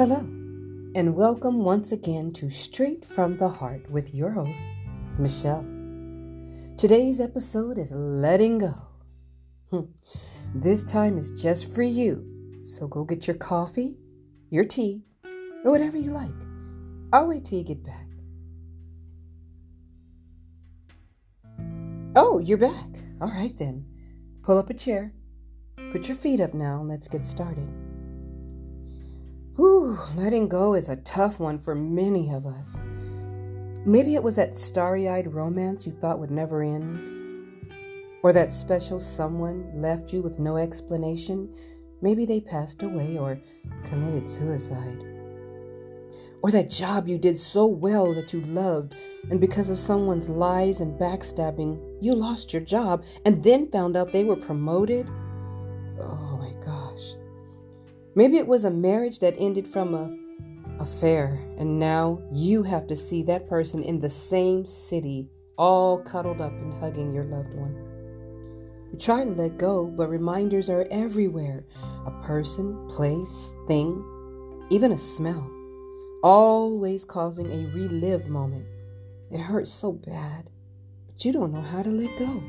Hello, and welcome once again to Straight from the Heart with your host, Machelle. Today's episode is Letting Go. Hmm. This time is just for you, so go get your coffee, your tea, or whatever you like. I'll wait till you get back. Oh, you're back. All right then. Pull up a chair. Put your feet up now and let's get started. Whew, letting go is a tough one for many of us. Maybe it was that starry eyed romance you thought would never end, or that special someone left you with no explanation. Maybe they passed away or committed suicide. Or that job you did so well that you loved, and because of someone's lies and backstabbing, you lost your job and then found out they were promoted oh Maybe it was a marriage that ended from a affair, and now you have to see that person in the same city, all cuddled up and hugging your loved one. You try to let go, but reminders are everywhere a person, place, thing, even a smell, always causing a relive moment. It hurts so bad, but you don't know how to let go.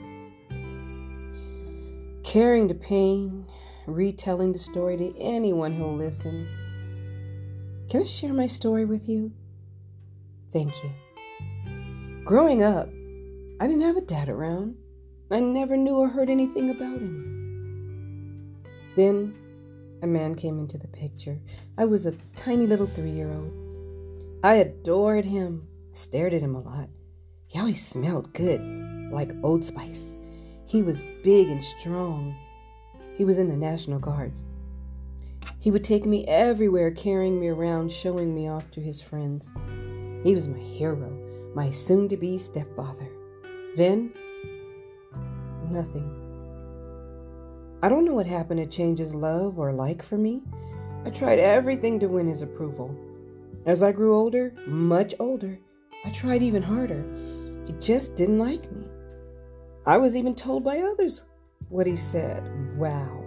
Carrying the pain, retelling the story to anyone who'll listen. Can I share my story with you? Thank you. Growing up, I didn't have a dad around. I never knew or heard anything about him. Then a man came into the picture. I was a tiny little three year old. I adored him, stared at him a lot. He always smelled good, like Old Spice. He was big and strong he was in the National Guards. He would take me everywhere, carrying me around, showing me off to his friends. He was my hero, my soon to be stepfather. Then, nothing. I don't know what happened to change his love or like for me. I tried everything to win his approval. As I grew older, much older, I tried even harder. He just didn't like me. I was even told by others what he said. Wow.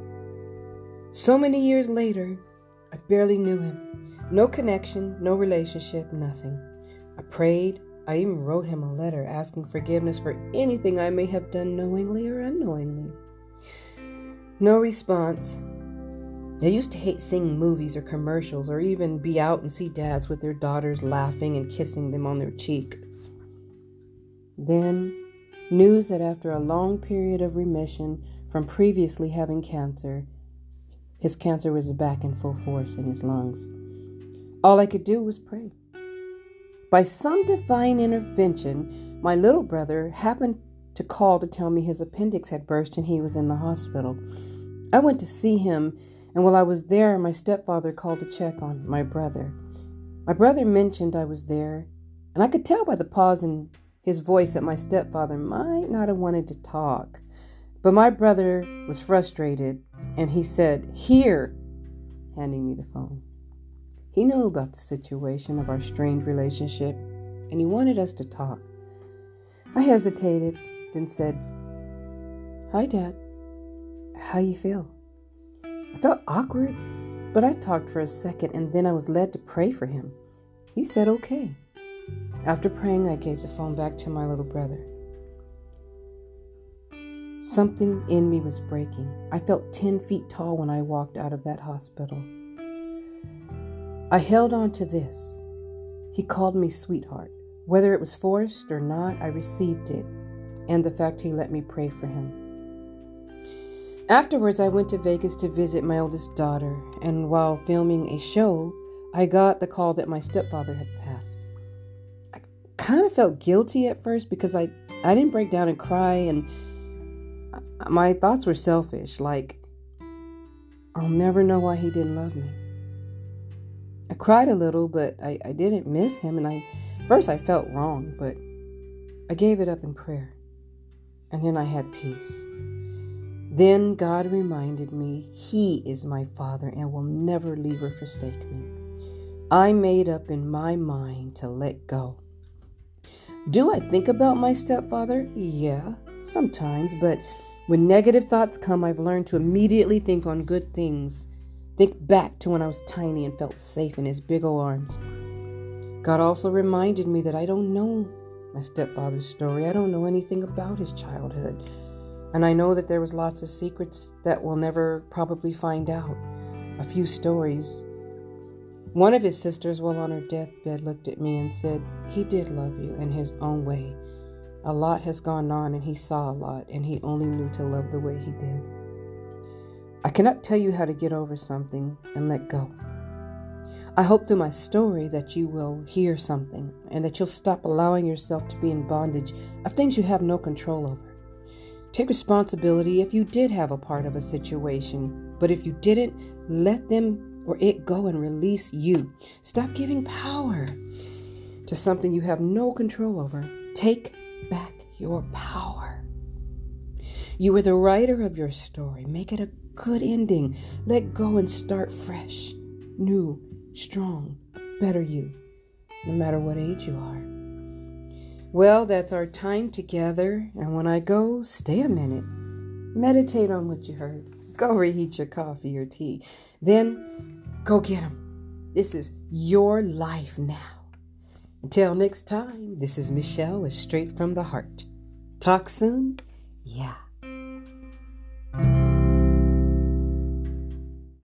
So many years later, I barely knew him. No connection, no relationship, nothing. I prayed. I even wrote him a letter asking forgiveness for anything I may have done knowingly or unknowingly. No response. I used to hate seeing movies or commercials or even be out and see dads with their daughters laughing and kissing them on their cheek. Then, news that after a long period of remission, from previously having cancer. His cancer was back in full force in his lungs. All I could do was pray. By some divine intervention, my little brother happened to call to tell me his appendix had burst and he was in the hospital. I went to see him, and while I was there, my stepfather called to check on my brother. My brother mentioned I was there, and I could tell by the pause in his voice that my stepfather might not have wanted to talk. But my brother was frustrated and he said, Here, handing me the phone. He knew about the situation of our strained relationship and he wanted us to talk. I hesitated, then said, Hi, Dad. How you feel? I felt awkward, but I talked for a second and then I was led to pray for him. He said, Okay. After praying, I gave the phone back to my little brother. Something in me was breaking. I felt 10 feet tall when I walked out of that hospital. I held on to this. He called me sweetheart. Whether it was forced or not, I received it, and the fact he let me pray for him. Afterwards, I went to Vegas to visit my oldest daughter, and while filming a show, I got the call that my stepfather had passed. I kind of felt guilty at first because I, I didn't break down and cry and my thoughts were selfish, like, I'll never know why he didn't love me. I cried a little, but I, I didn't miss him, and I first I felt wrong, but I gave it up in prayer. And then I had peace. Then God reminded me He is my Father and will never leave or forsake me. I made up in my mind to let go. Do I think about my stepfather? Yeah, sometimes, but when negative thoughts come, I've learned to immediately think on good things Think back to when I was tiny and felt safe in his big old arms. God also reminded me that I don't know my stepfather's story. I don't know anything about his childhood. And I know that there was lots of secrets that we'll never probably find out. A few stories. One of his sisters, while on her deathbed, looked at me and said, He did love you in his own way. A lot has gone on, and he saw a lot, and he only knew to love the way he did. I cannot tell you how to get over something and let go. I hope through my story that you will hear something and that you'll stop allowing yourself to be in bondage of things you have no control over. Take responsibility if you did have a part of a situation, but if you didn't, let them or it go and release you. Stop giving power to something you have no control over. Take back your power. You were the writer of your story. Make it a good ending. Let go and start fresh, new, strong, better you, no matter what age you are. Well, that's our time together, and when I go, stay a minute. Meditate on what you heard. Go reheat your coffee or tea. Then go get them. This is your life now. Until next time, this is Machelle with Straight from the Heart. Talk soon? Yeah.